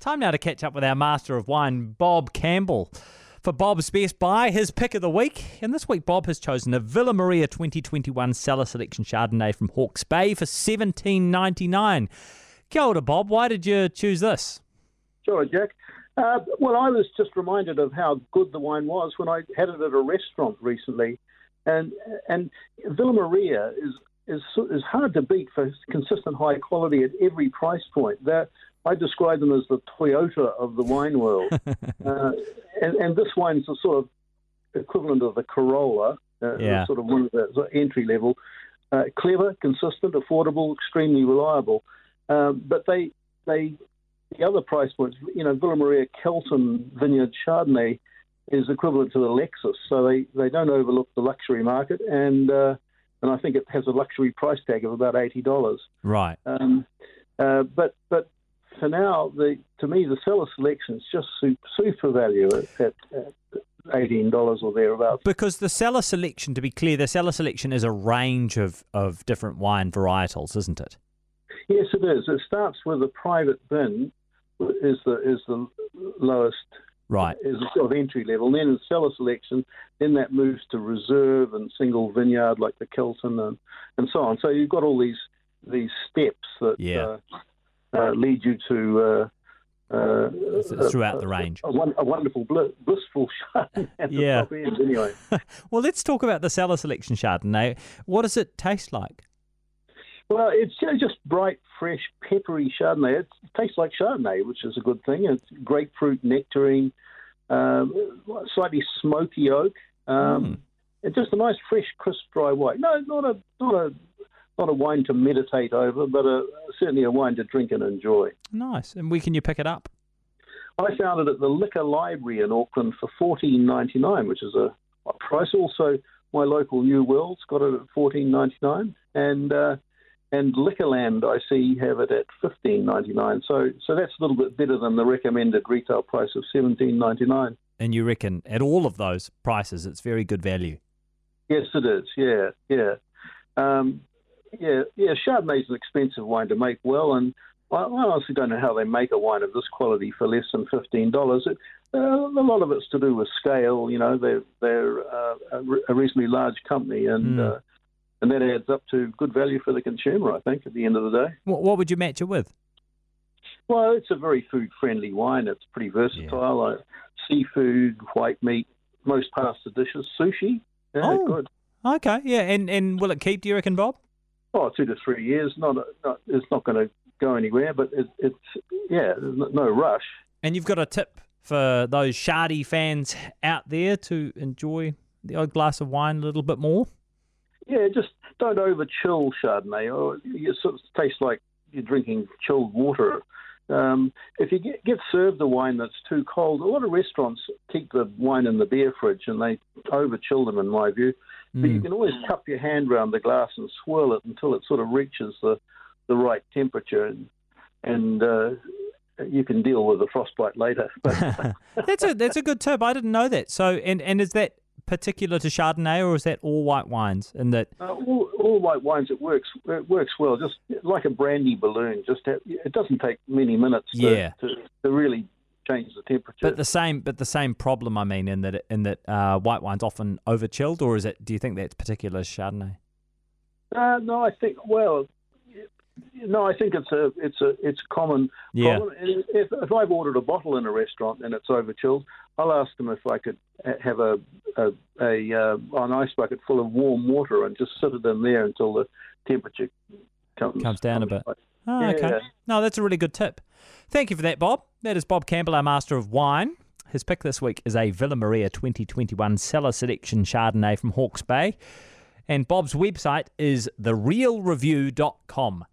Time now to catch up with our master of wine, Bob Campbell. For Bob's Best Buy, his pick of the week. And this week, Bob has chosen a Villa Maria 2021 Cellar Selection Chardonnay from Hawke's Bay for seventeen ninety nine. Kia ora, Bob. Why did you choose this? Sure, Jack. Uh, well, I was just reminded of how good the wine was when I had it at a restaurant recently, and and Villa Maria is is is hard to beat for consistent high quality at every price point. They're, I describe them as the Toyota of the wine world, uh, and and this wine's a sort of equivalent of the Corolla, uh, Yeah. sort of one of the sort of entry level. Uh, clever, consistent, affordable, extremely reliable. Um, but they they the other price points, you know, Villa Maria Keltern Vineyard Chardonnay is equivalent to the Lexus, so they, they don't overlook the luxury market, and uh, and I think it has a luxury price tag of about eighty dollars. Right. Um, uh, but but for now, the to me the cellar selection is just super, super value at, at, at eighteen dollars or thereabouts. Because the cellar selection, to be clear, the cellar selection is a range of, of different wine varietals, isn't it? Yes, it is. It starts with a private bin is the is the lowest Right. is a sort of entry level. And then in cellar selection, then that moves to reserve and single vineyard like the Keltern and, and so on. So you've got all these these steps that Yeah. uh, uh, lead you to. Uh, uh, Throughout the range. A, a wonderful, bl- blissful the Yeah. end, anyway. Well, let's talk about the cellar selection Chardonnay. What does it taste like? Well, it's you know, just bright, fresh, peppery Chardonnay. It tastes like Chardonnay, which is a good thing. It's grapefruit, nectarine, um, slightly smoky oak. Um, It's just a nice, fresh, crisp, dry white. No, not a not a not a wine to meditate over, but a, certainly a wine to drink and enjoy. Nice. And where can you pick it up? I found it at the Liquor Library in Auckland for fourteen ninety nine, which is a, a price. Also, my local New World's got it at fourteen ninety nine, and uh, and Liquorland I see have it at fifteen ninety nine. So so that's a little bit better than the recommended retail price of seventeen ninety nine. And you reckon at all of those prices, it's very good value. Yes, it is. Yeah, yeah, um, yeah, yeah. Chardonnay's an expensive wine to make well, and I I honestly don't know how they make a wine of this quality for less than fifteen dollars. Uh, a lot of it's to do with scale. You know, they're they're uh, a re- a reasonably large company, and Mm. uh, and that adds up to good value for the consumer. I think at the end of the day. What, what would you match it with? Well, it's a very food friendly wine. It's pretty versatile. Like seafood, white meat, most pasta dishes, sushi. Yeah, Oh. good. Okay, yeah. And, and will it keep, do you reckon, Bob? Oh, two to three years. Not, not it's not going to go anywhere, but it, it's yeah, there's no rush. And you've got a tip for those Shardy fans out there to enjoy the odd glass of wine a little bit more? Yeah, just don't over chill Chardonnay, or it sort of tastes like you're drinking chilled water. Um, if you get, get served a wine that's too cold, a lot of restaurants keep the wine in the beer fridge and they overchill them, in my view. But you Mm. can always cup your hand around the glass and swirl it until it sort of reaches the, the right temperature, and, and uh, you can deal with the frostbite later. That's a that's a good tip. I didn't know that. So and and is that particular to Chardonnay or is that all white wines? And that Uh, all, all white wines, it works. It works well. Just like a brandy balloon. Just have, it doesn't take many minutes. To, Yeah. To, to really change the temperature. but the same but the same problem I mean in that in that uh, white wines often over chilled or is it do you think that's particular to Chardonnay? uh, no, I think well. No, I think it's a it's a it's a common Yeah. problem. And If, if I've ordered a bottle in a restaurant and it's over chilled, I'll ask them if I could have a a, a uh, an ice bucket full of warm water and just sit it in there until the temperature comes Comes down a bit. Oh, Yeah. okay. No, that's a really good tip. Thank you for that, Bob. That is Bob Campbell, our master of wine. His pick this week is a Villa Maria 2021 Cellar Selection Chardonnay from Hawke's Bay. And Bob's website is therealreview.com.